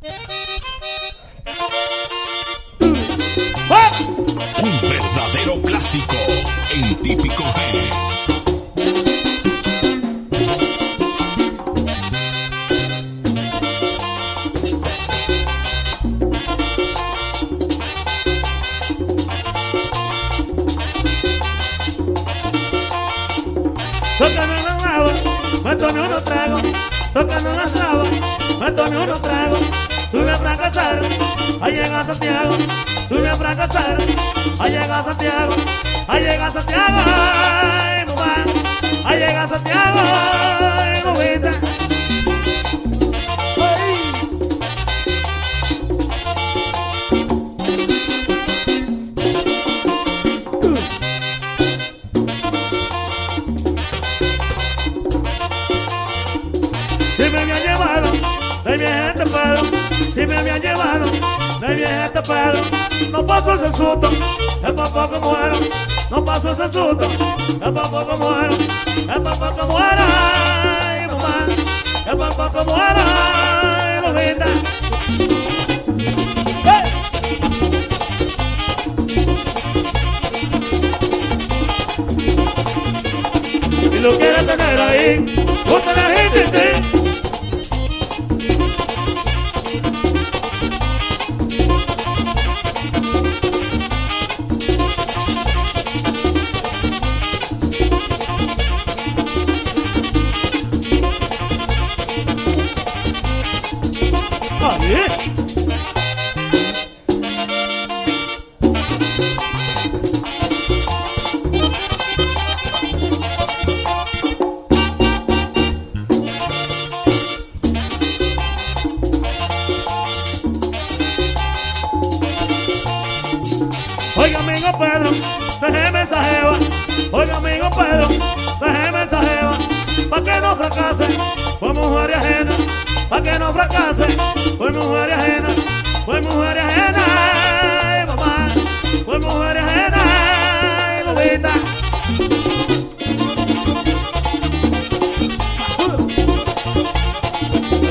Un verdadero clásico en típico G. Tócame una clava, me tomé unos tragos. Tócame una clava, me tomé unos tragos. Tuve a fracasar, a llegar a Santiago. Tuve a fracasar, a llegar a Santiago. A llegar a Santiago, ay, mamá. A llegar a Santiago, ay, mamita. No paso ese susto, es pa' poco muero, no paso ese susto, es pa' poco muero, es pa' poco muero, ay, mamá, es pa' poco muero, ay, mamita. ¡Hey! Si lo quieres tener ahí, ponte la gente, Fue mujer ajena. Fue mujer ajena, ay, mamá. Fue mujer ajena, ay, Lubita.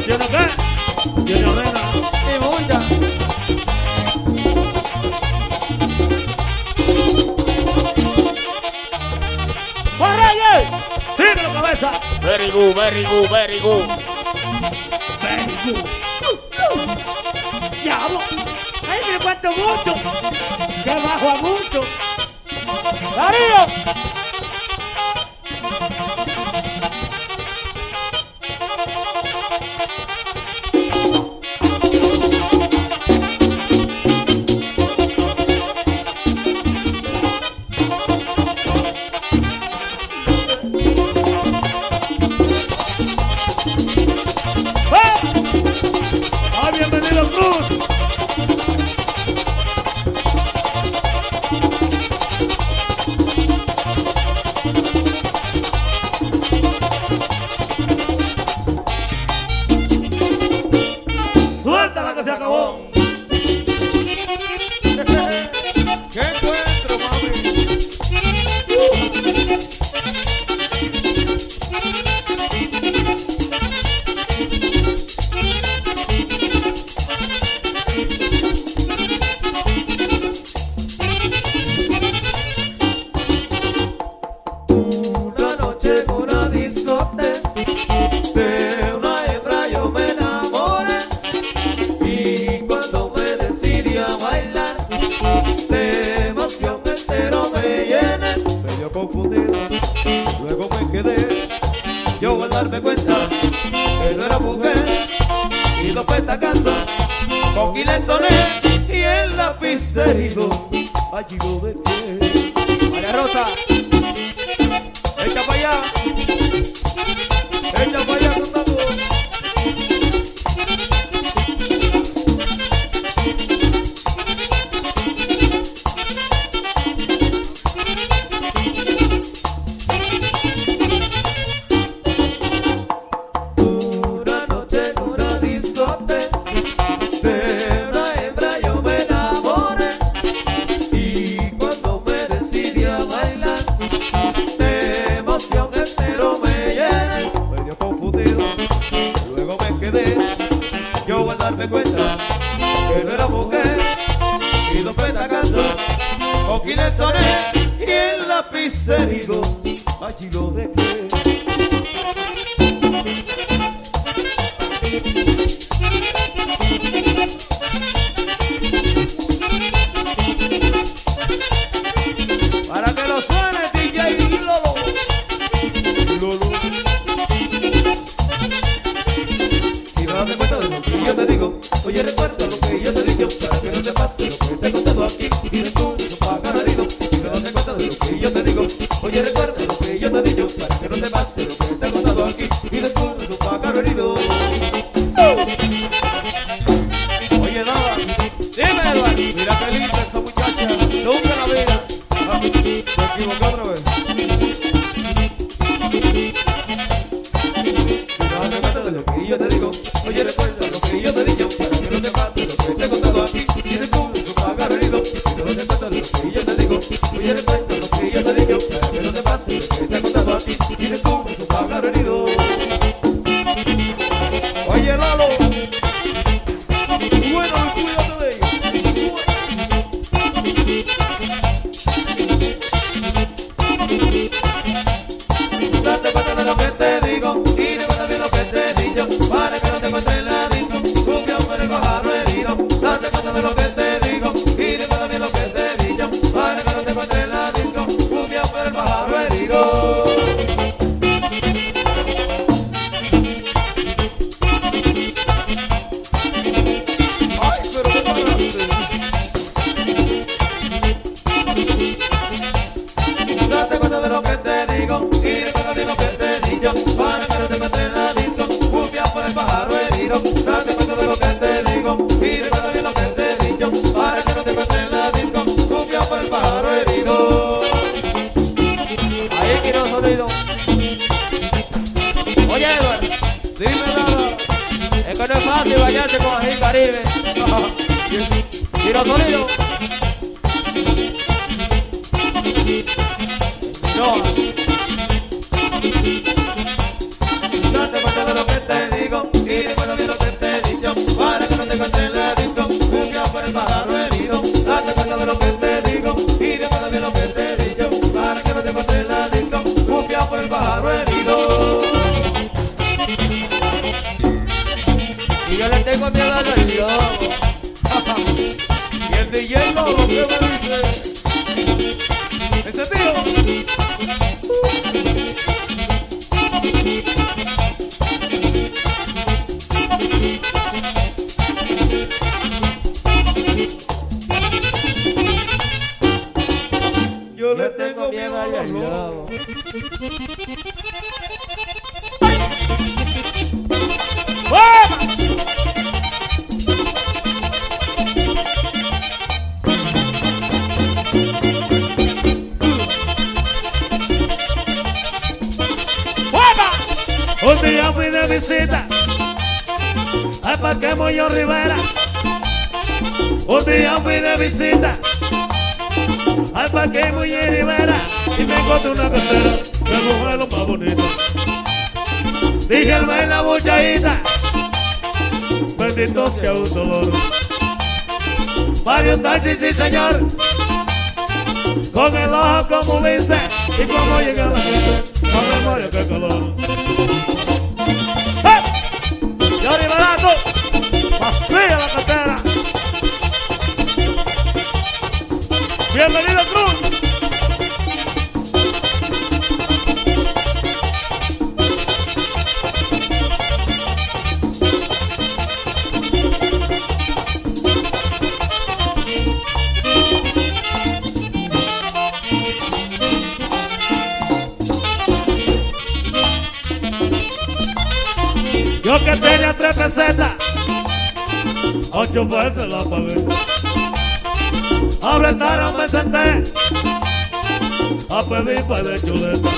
¿Tiene qué? Tiene avena. Y mucha. ¡Corre, ¡Dímelo, cabeza! Very good, very good, very good. ocho veces la pagué. A rentar me senté, a pedir pa' de chuleta,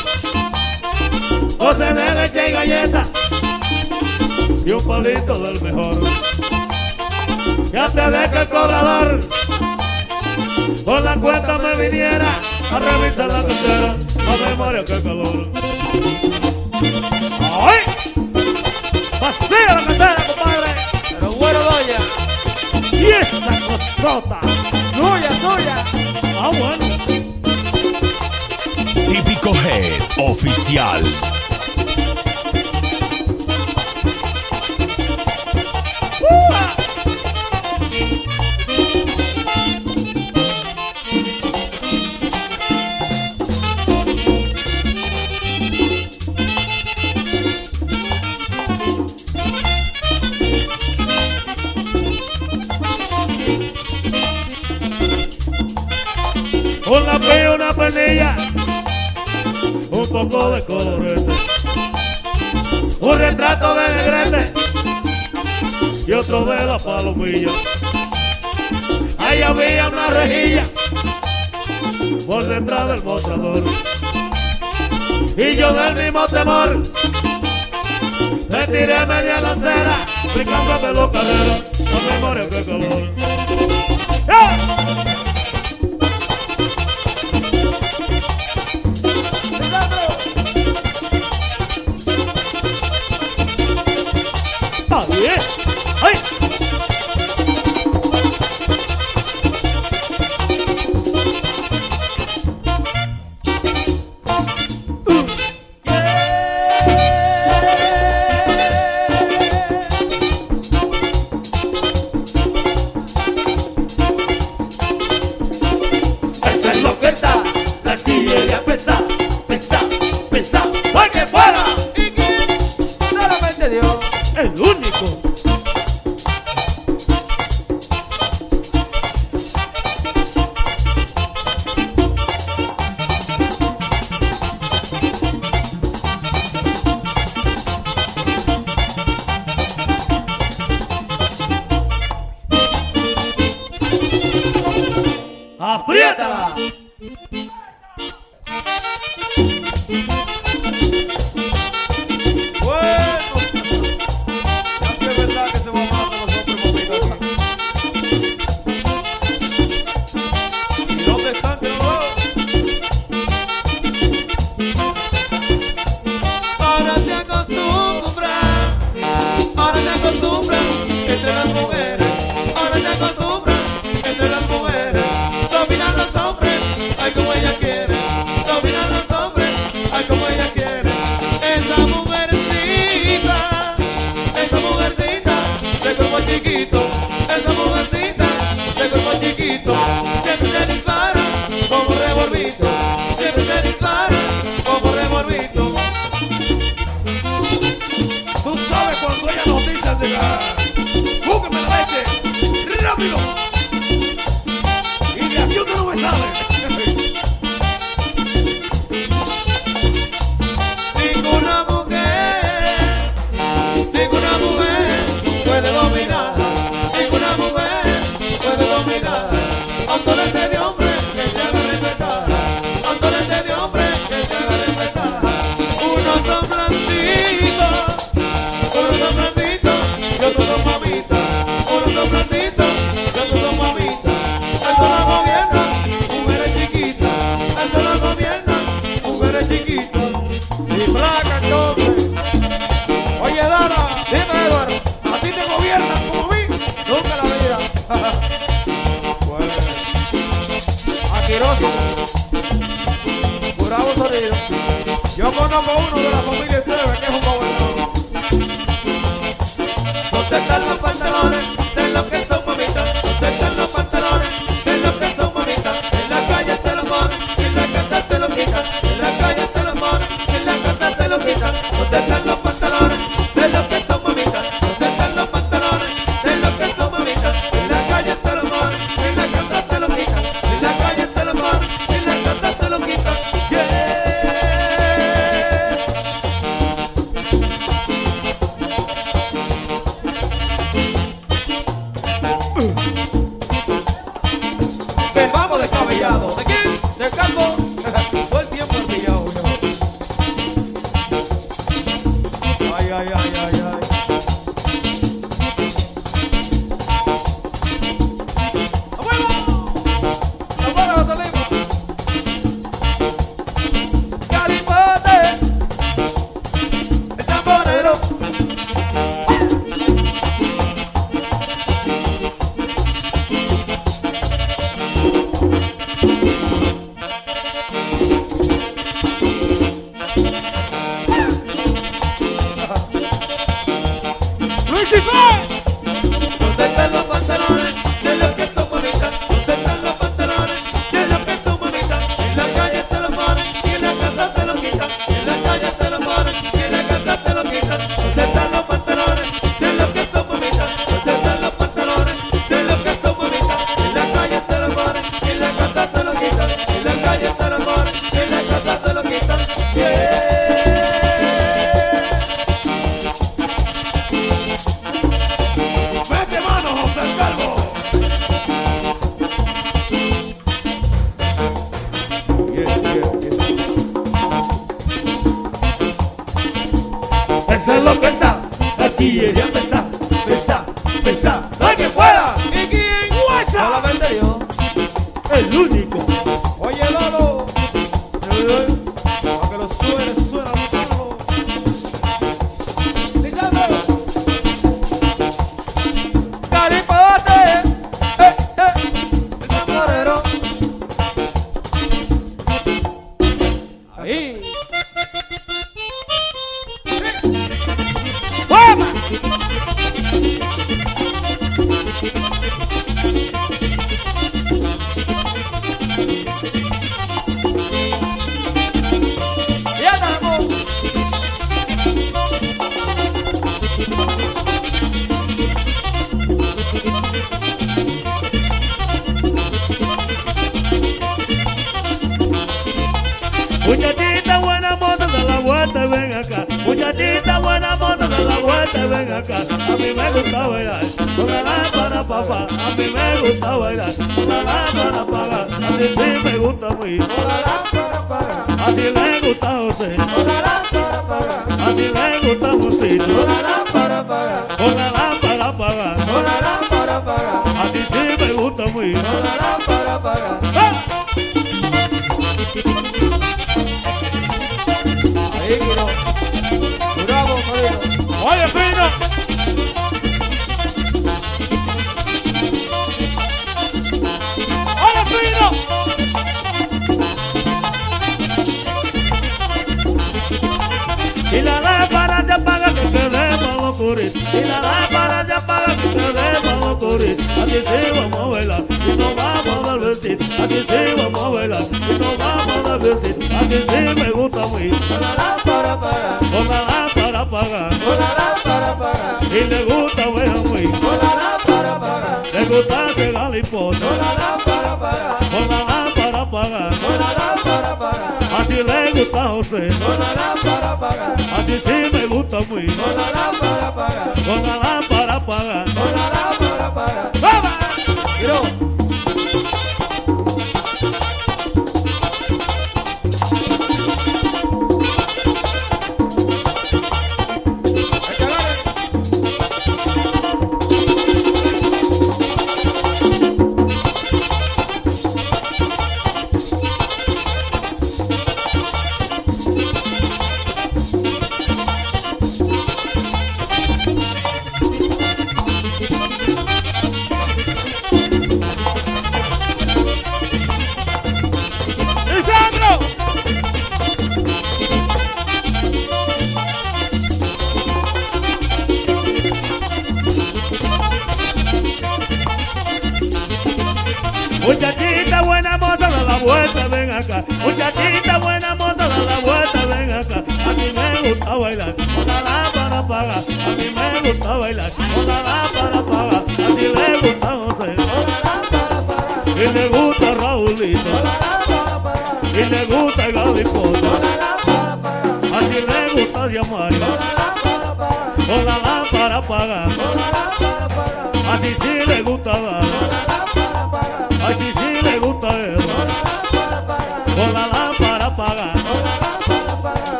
o cené leche y galleta, y un palito del mejor. Ya te de el cobrador por la cuenta me viniera a revisar la cartera, a memoria que calor. ¡Ay! ¡Vacía la cartera! Y esa cosota, suya, suya. Ah, bueno. Típico Head Oficial. poco de colorete. Un retrato de negrete y otro de la palomilla. Ahí había una rejilla por detrás del mostrador. Y yo del mismo temor me tiré media la cera, picándome los caderos, no me morí de color. alerta, plantilla toda la familia.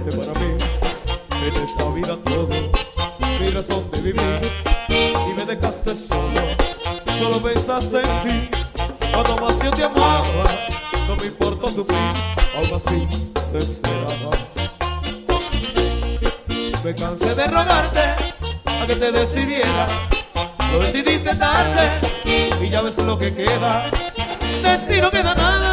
para mí. En esta vida todo, mi razón de vivir. Y me dejaste solo, solo pensaste en ti. Cuando más yo te amaba, no me importó sufrir, aún así te esperaba. Me cansé de rogarte a que te decidieras. Lo decidiste tarde y ya ves lo que queda. De ti no queda nada.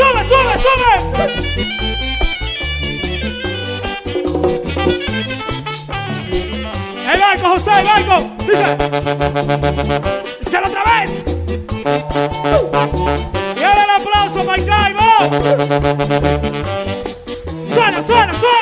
sube, sube, sube. El barco, José, el barco. Dice. Díselo otra vez. Y el aplauso para el Suena, suena, suena.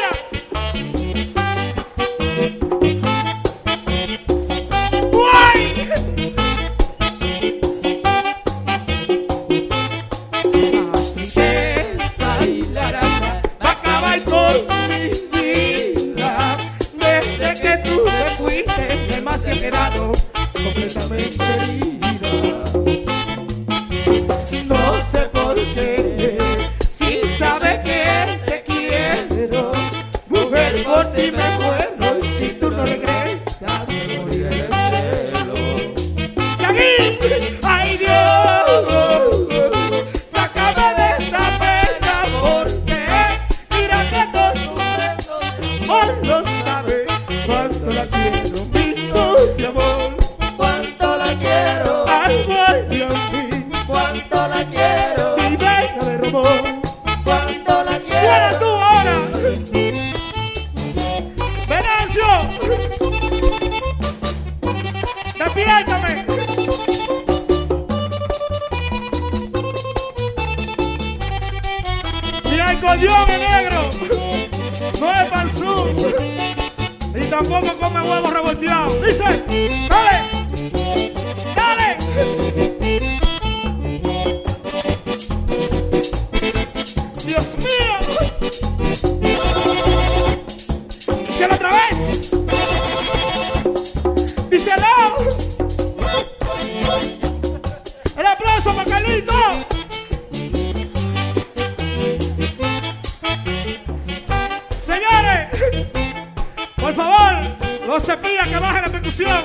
Los cepillas que bajen la percusión.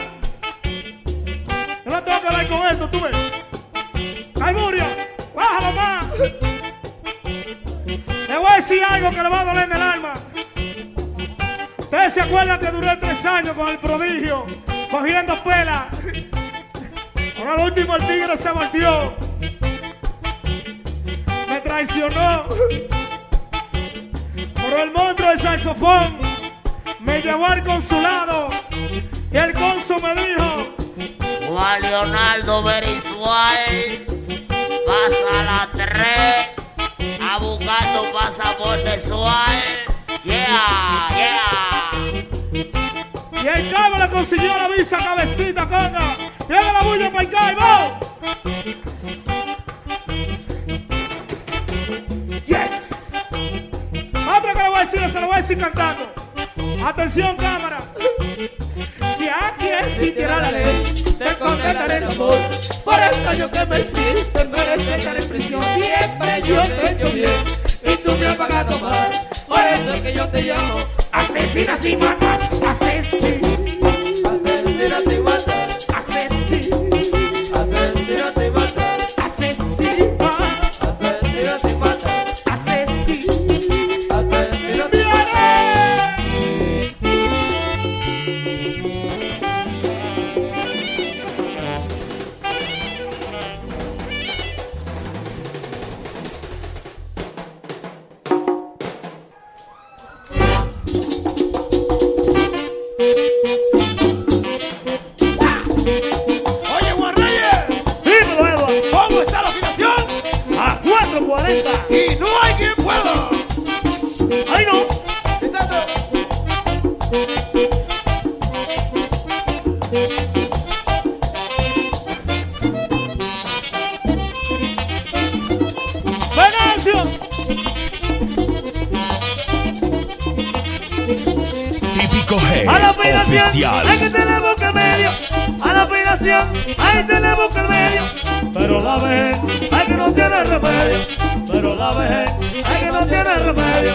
Yo no tengo que hablar con esto, tú ves. Calburio, bájalo más. Le voy a decir algo que le va a doler en el alma. Ustedes se acuerdan que duré tres años con el prodigio, cogiendo pela. Ahora lo último el tigre se volteó. Me traicionó. Pero el monstruo del saxofón me llevó al consulado. Y el cónsul me dijo, Juan Leonardo Berisual pasa a las 3 a buscar tu pasaporte sual. Yeah, yeah. Y el cabo le consiguió la visa cabecita, conga. Llega la bulla para el cabo. Yes. Otra que le voy a decir, se lo voy a decir cantando. Atención, cámara. Si aquí existiera la ley, te condenaré el amor. Por el daño que me hiciste, mereces estar en prisión. Siempre yo te he hecho bien y tú me has pagado mal. Por eso es que yo te llamo asesina sin matar. Asesina A la operación, hay que en medio. Pero la vejez, hay que no tiene remedio. Pero la vejez, hay que no tiene remedio.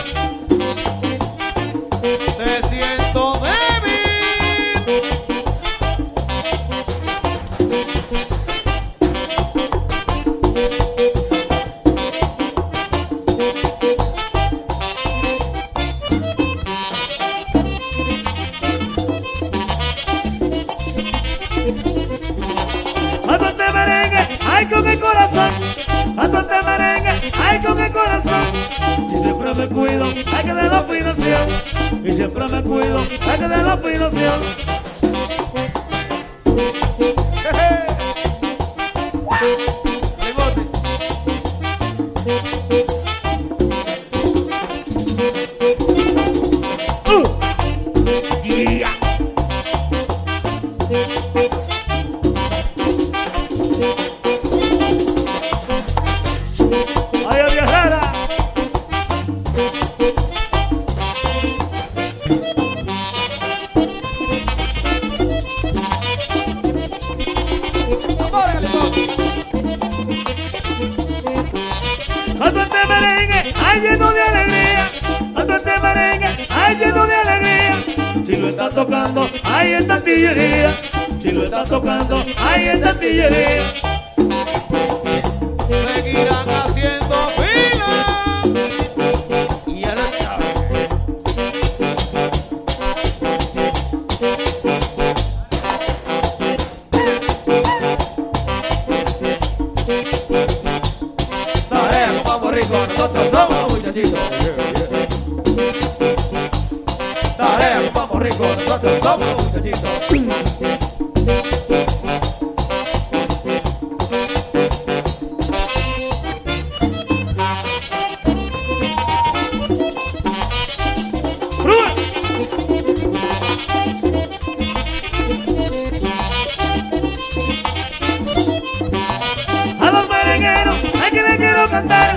Quiero cantar.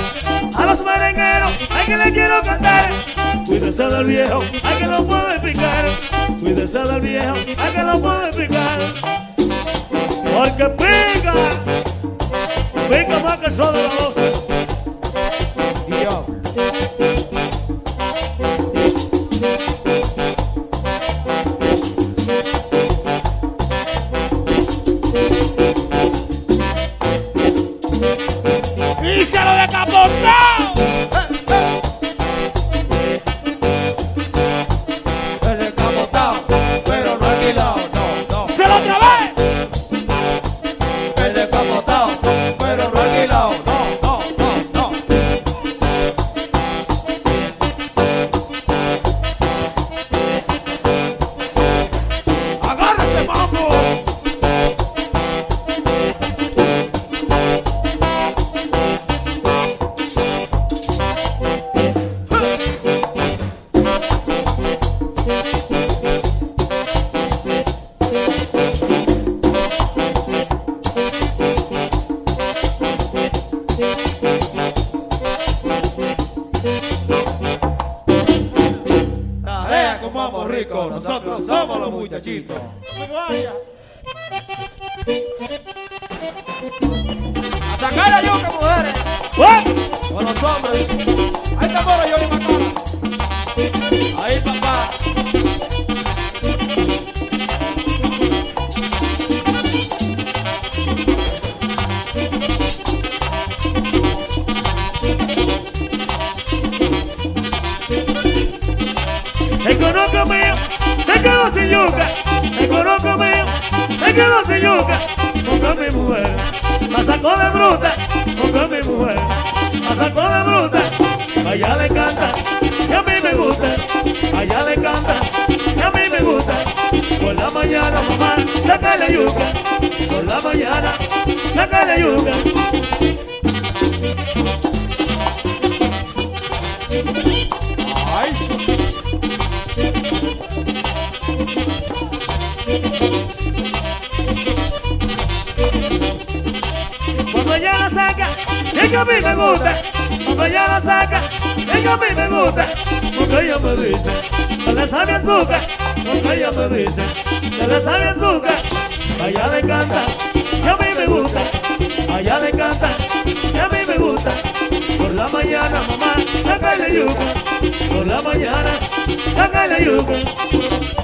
A los merengueros, hay que le quiero cantar. Cuídese del viejo, hay que lo puedo explicar. Cuídese del viejo, hay que lo puedo explicar. Porque pica, pica más que de la voz. Mí me gusta. Cuando ella la saca, es que a mí me gusta. Porque ella me dice, que le sabe azúcar. Porque ella me dice, que le sabe azúcar. A ella le canta, y a mí me gusta. A ella le canta, y a mí me gusta. Por la mañana, mamá, saca la yuca. Por la mañana, saca la yuca.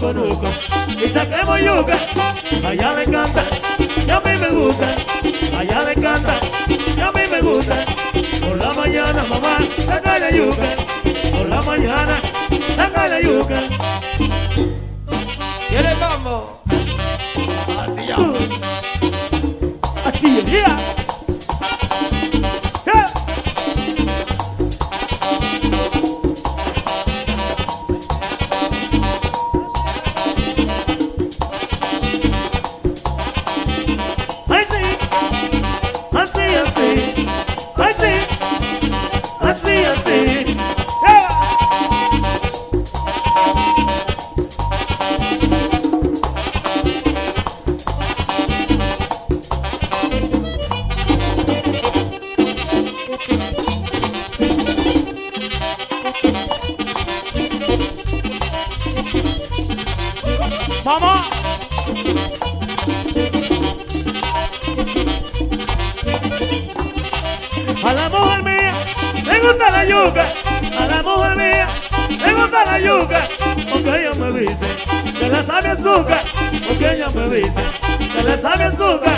Conuco y saquemos yuca. Allá le encanta, y a mí me gusta. Allá le encanta, y a mí me gusta. Por la mañana, mamá, saca la yuca. Por la mañana, saca la yuca. A la mujer mía le gusta la yuca, a la mujer mía le gusta la yuca, porque ella me dice que le sabe azúcar, porque ella me dice que le sabe azúcar,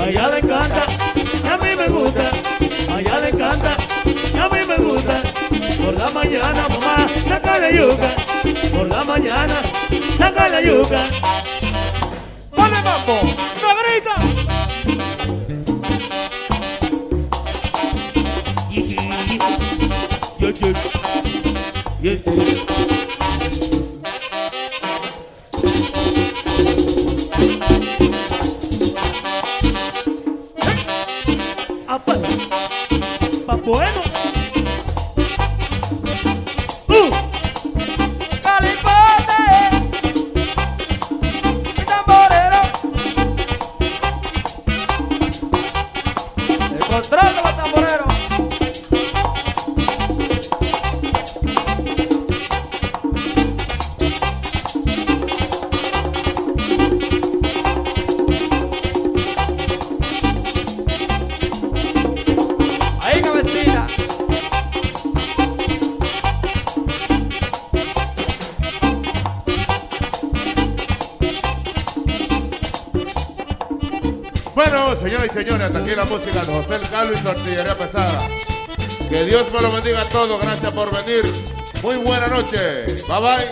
a ella le encanta, a mí me gusta, a ella le encanta, a mí me gusta, por la mañana mamá saca la yuca, por la mañana saca la yuca mambo, negrita. Yeah, yeah, yeah, yeah. noches. Bye bye.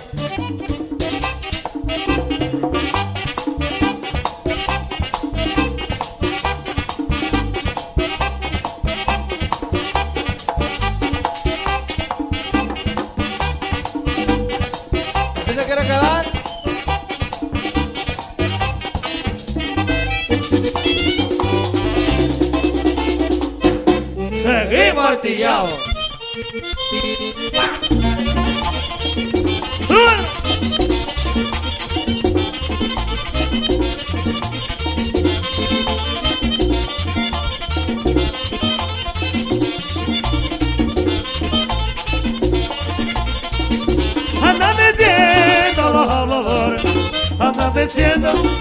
atardeciendo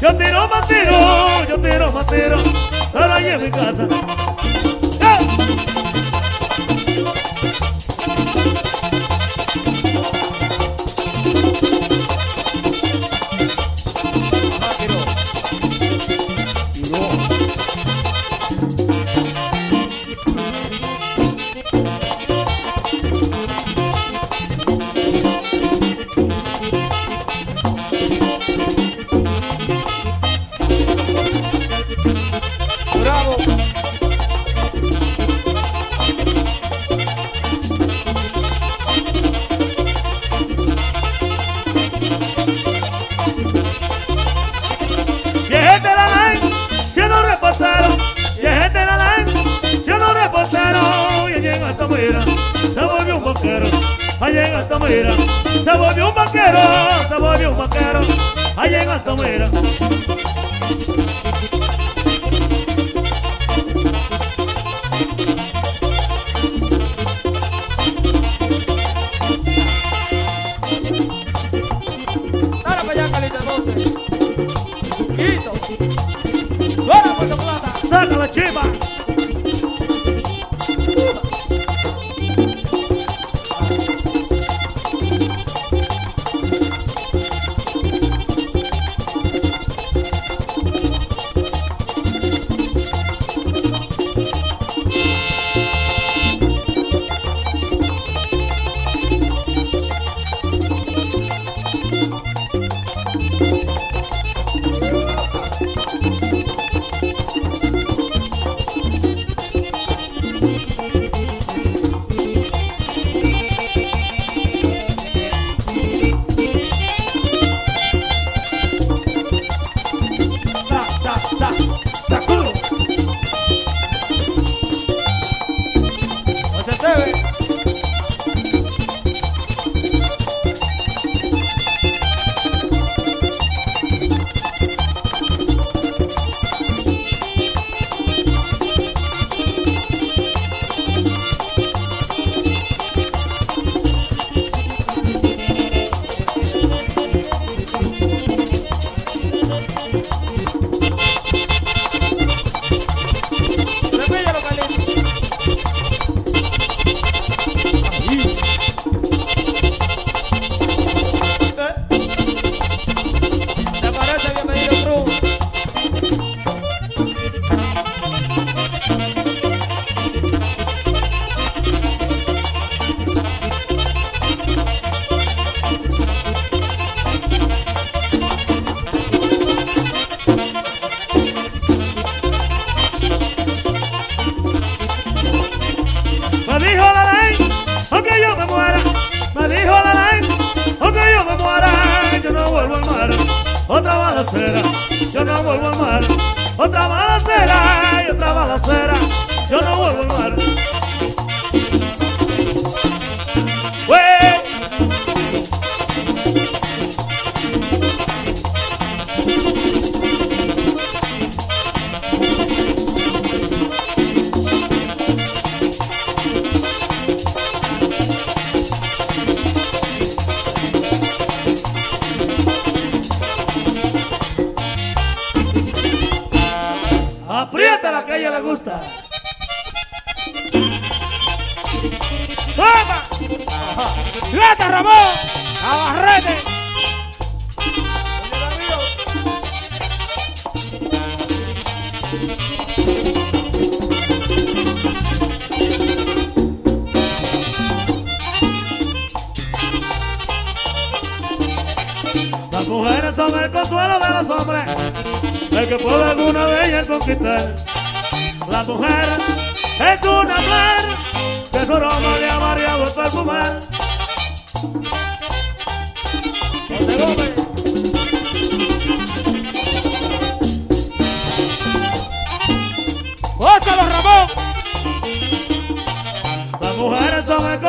Yo tiro matero, yo tiro matero, ahora en casa. vaquero, allá en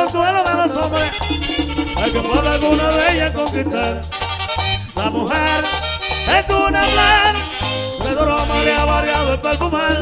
consuelo de los hombres, el que puede alguna de ellas conquistar. La mujer es una flor, de su aroma le ha variado el perfumar.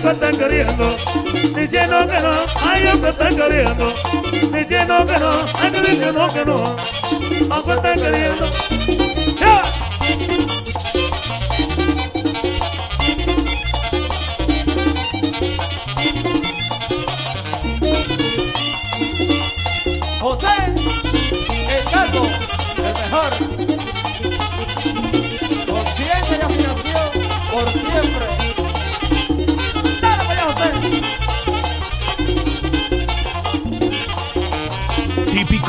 Que están queriendo, diciendo que no, ay, que están queriendo, diciendo que no, ay, que diciendo que no, aunque están queriendo.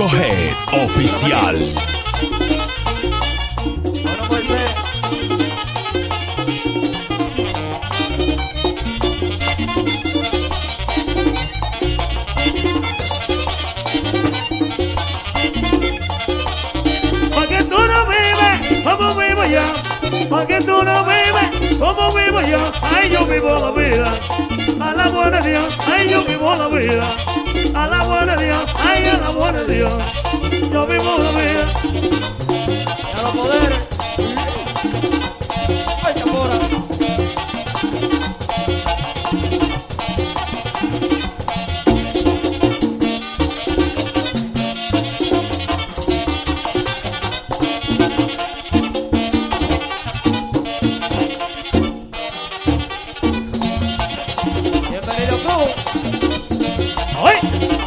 Típico Head Oficial. Porque tú no vives como vivo yo. Porque tú no vives como vivo yo. Ay, yo vivo la vida. A la buena Dios. Ay, yo vivo la vida. A la buena Dios. Ay, a la buena Dios. Yo vivo la vida. ya los poderes. Ay, Chapora. Bienvenido, Club. ¡Ay!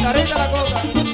Saltarita la coca.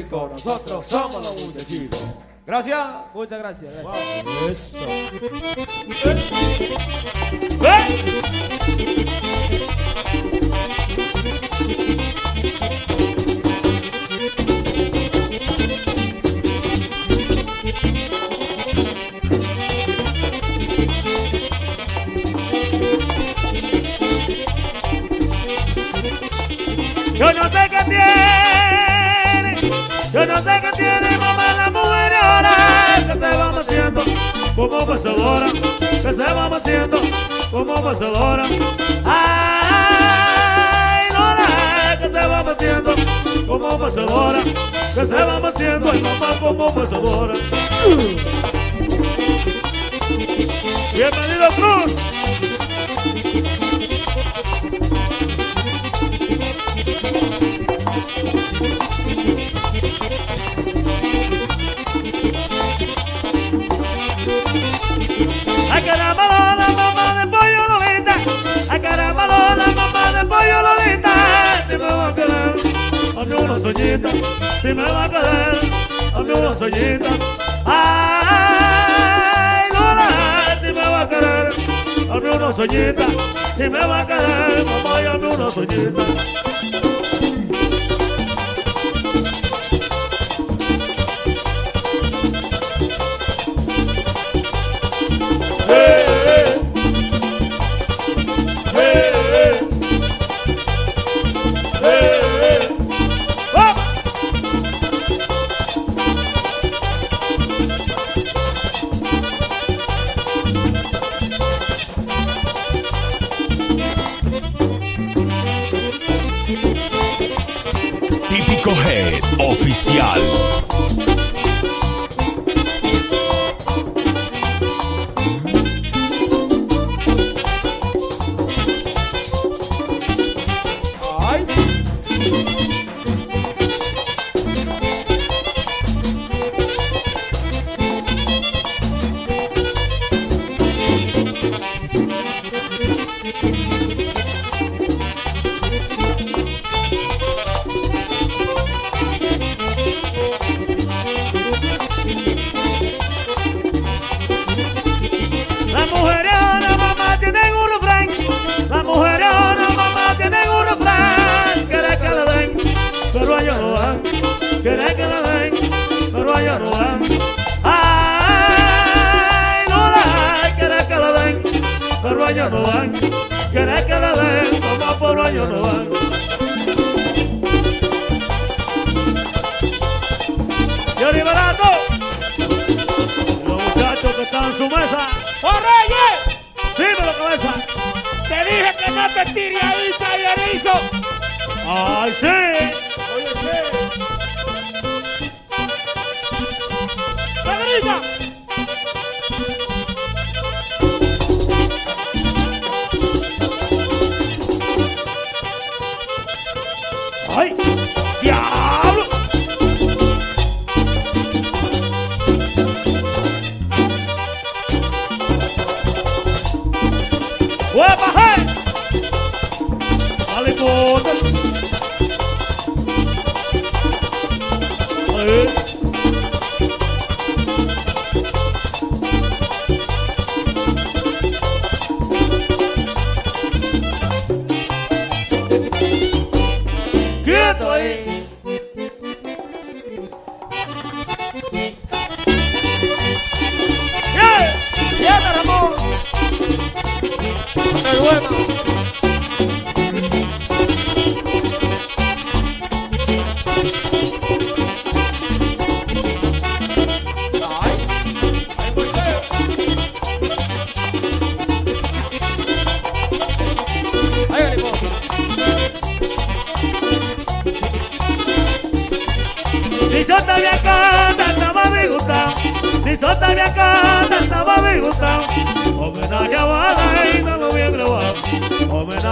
Rico, nosotros somos los bundecidos. Gracias. Muchas gracias. vaciladora, que se va haciendo como vaciladora. Ay, Nora, que se va haciendo como vaciladora, que se va haciendo el mamá como vaciladora. Bienvenido Cruz. soñita, si me va a caer, oh, dame una soñita. Ay, Lola, si me va a caer, oh, dame una soñita, si me va a caer, mamá, dame una soñita.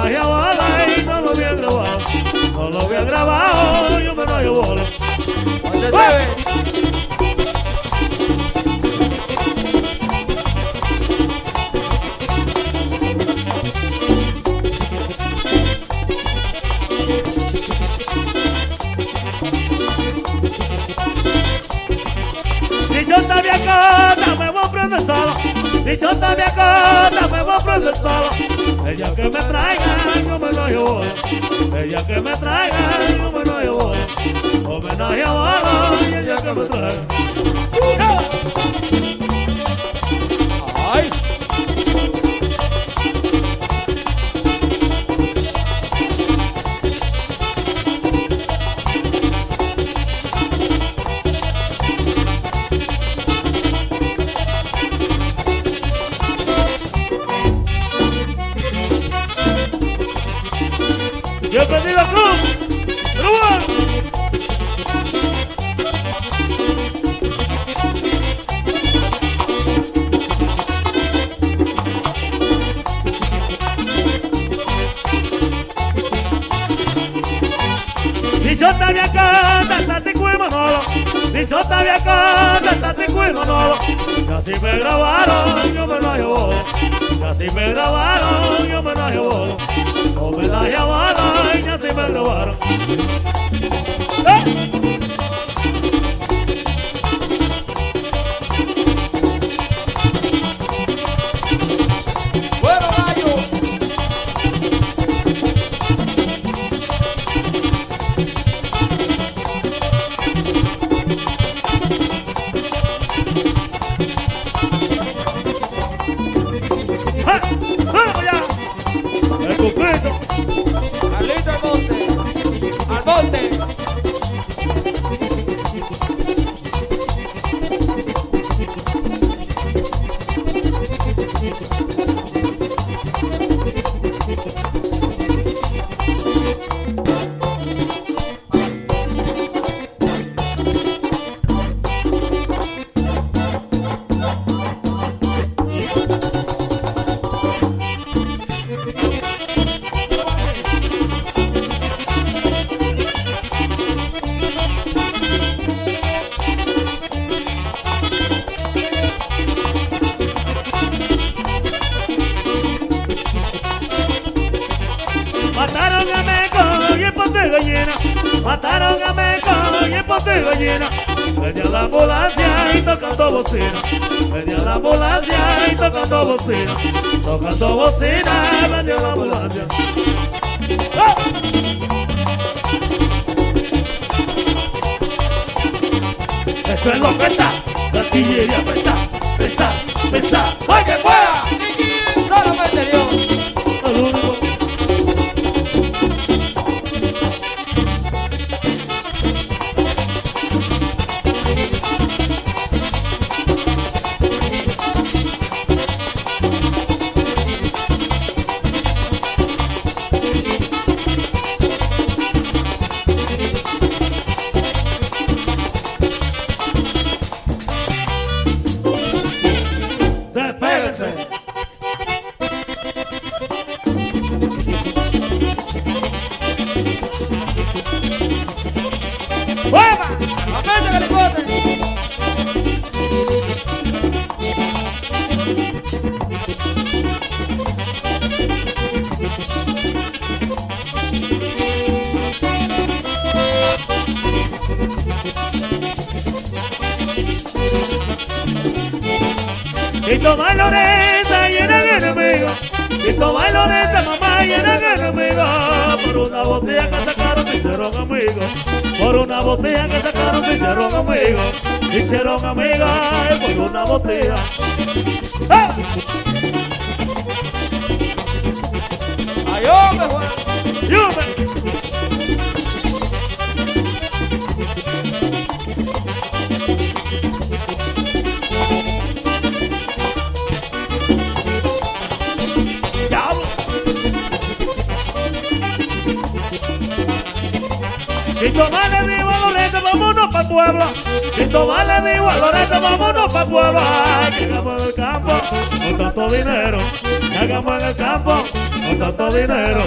raya bola y no lo había grabado, no lo había grabado, yo me rayo bola. pueblo, Cristo vale digo a Loreto, vámonos pa' pueblo, ay, que hagamos en el campo, con tanto dinero, que hagamos en el campo, con tanto dinero,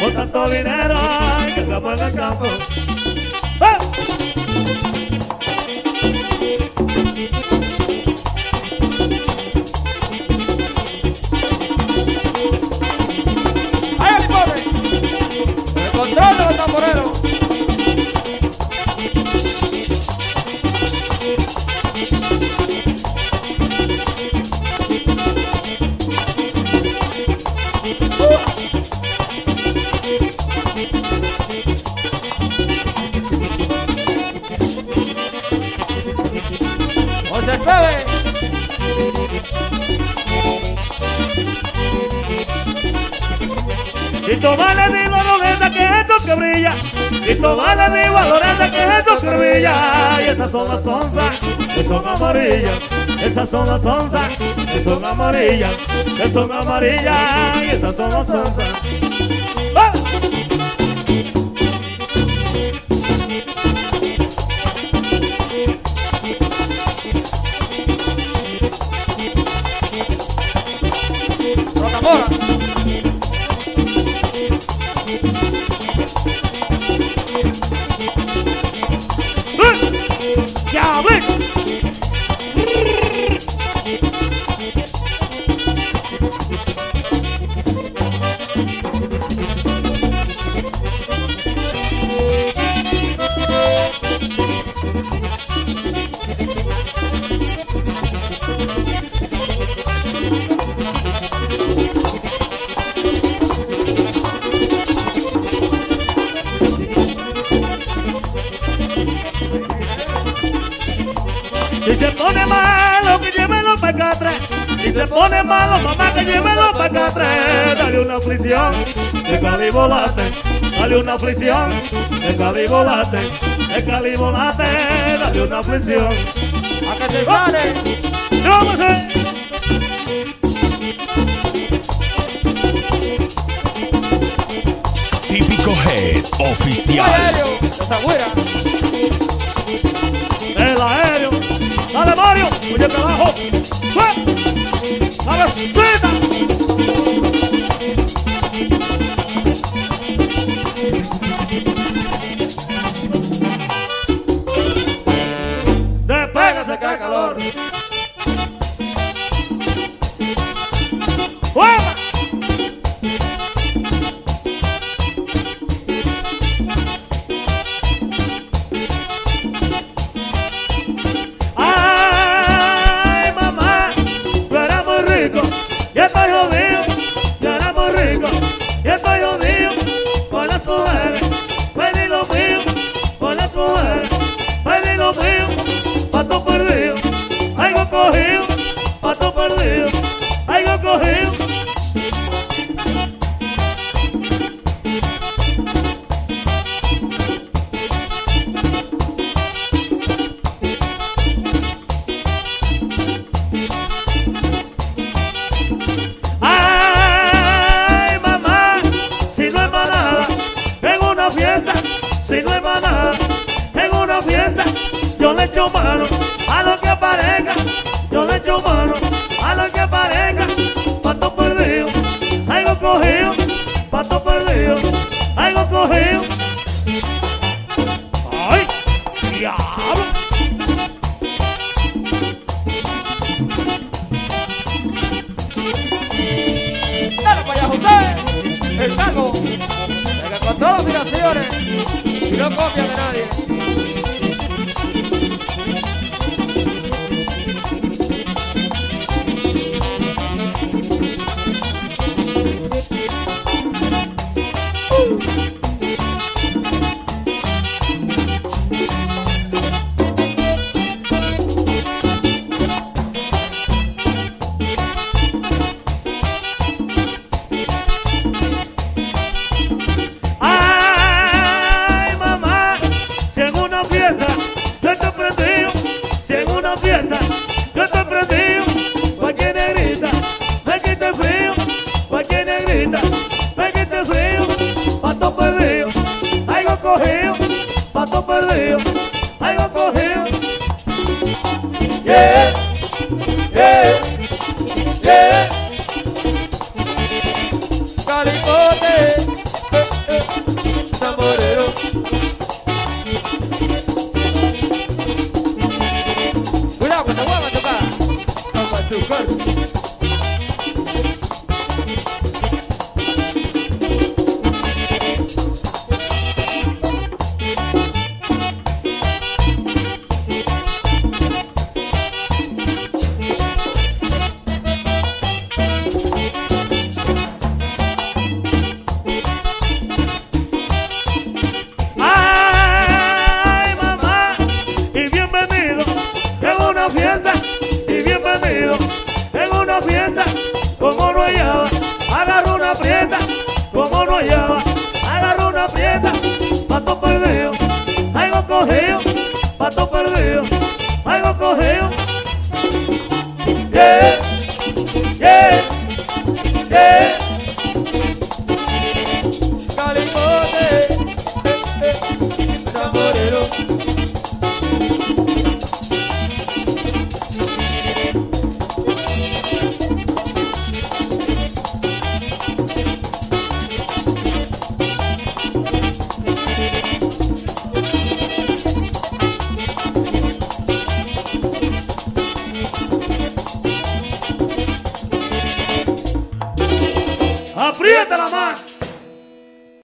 con tanto dinero, ay, que hagamos en el campo. somos sonza, que son amarillas, que son amarillas, y estas somos sonza. malo, que llévelo para acá atrás. Si se pone malo, mamá, que llévelo para acá atrás. Dale una aflicción de calibolate, dale una aflicción de calibolate, de calibolate, dale una aflicción. A que te sale. ¡Vámonos! Típico Head Oficial. Rosario, oye trabajo, fue, la besita. Despégase que hay calor.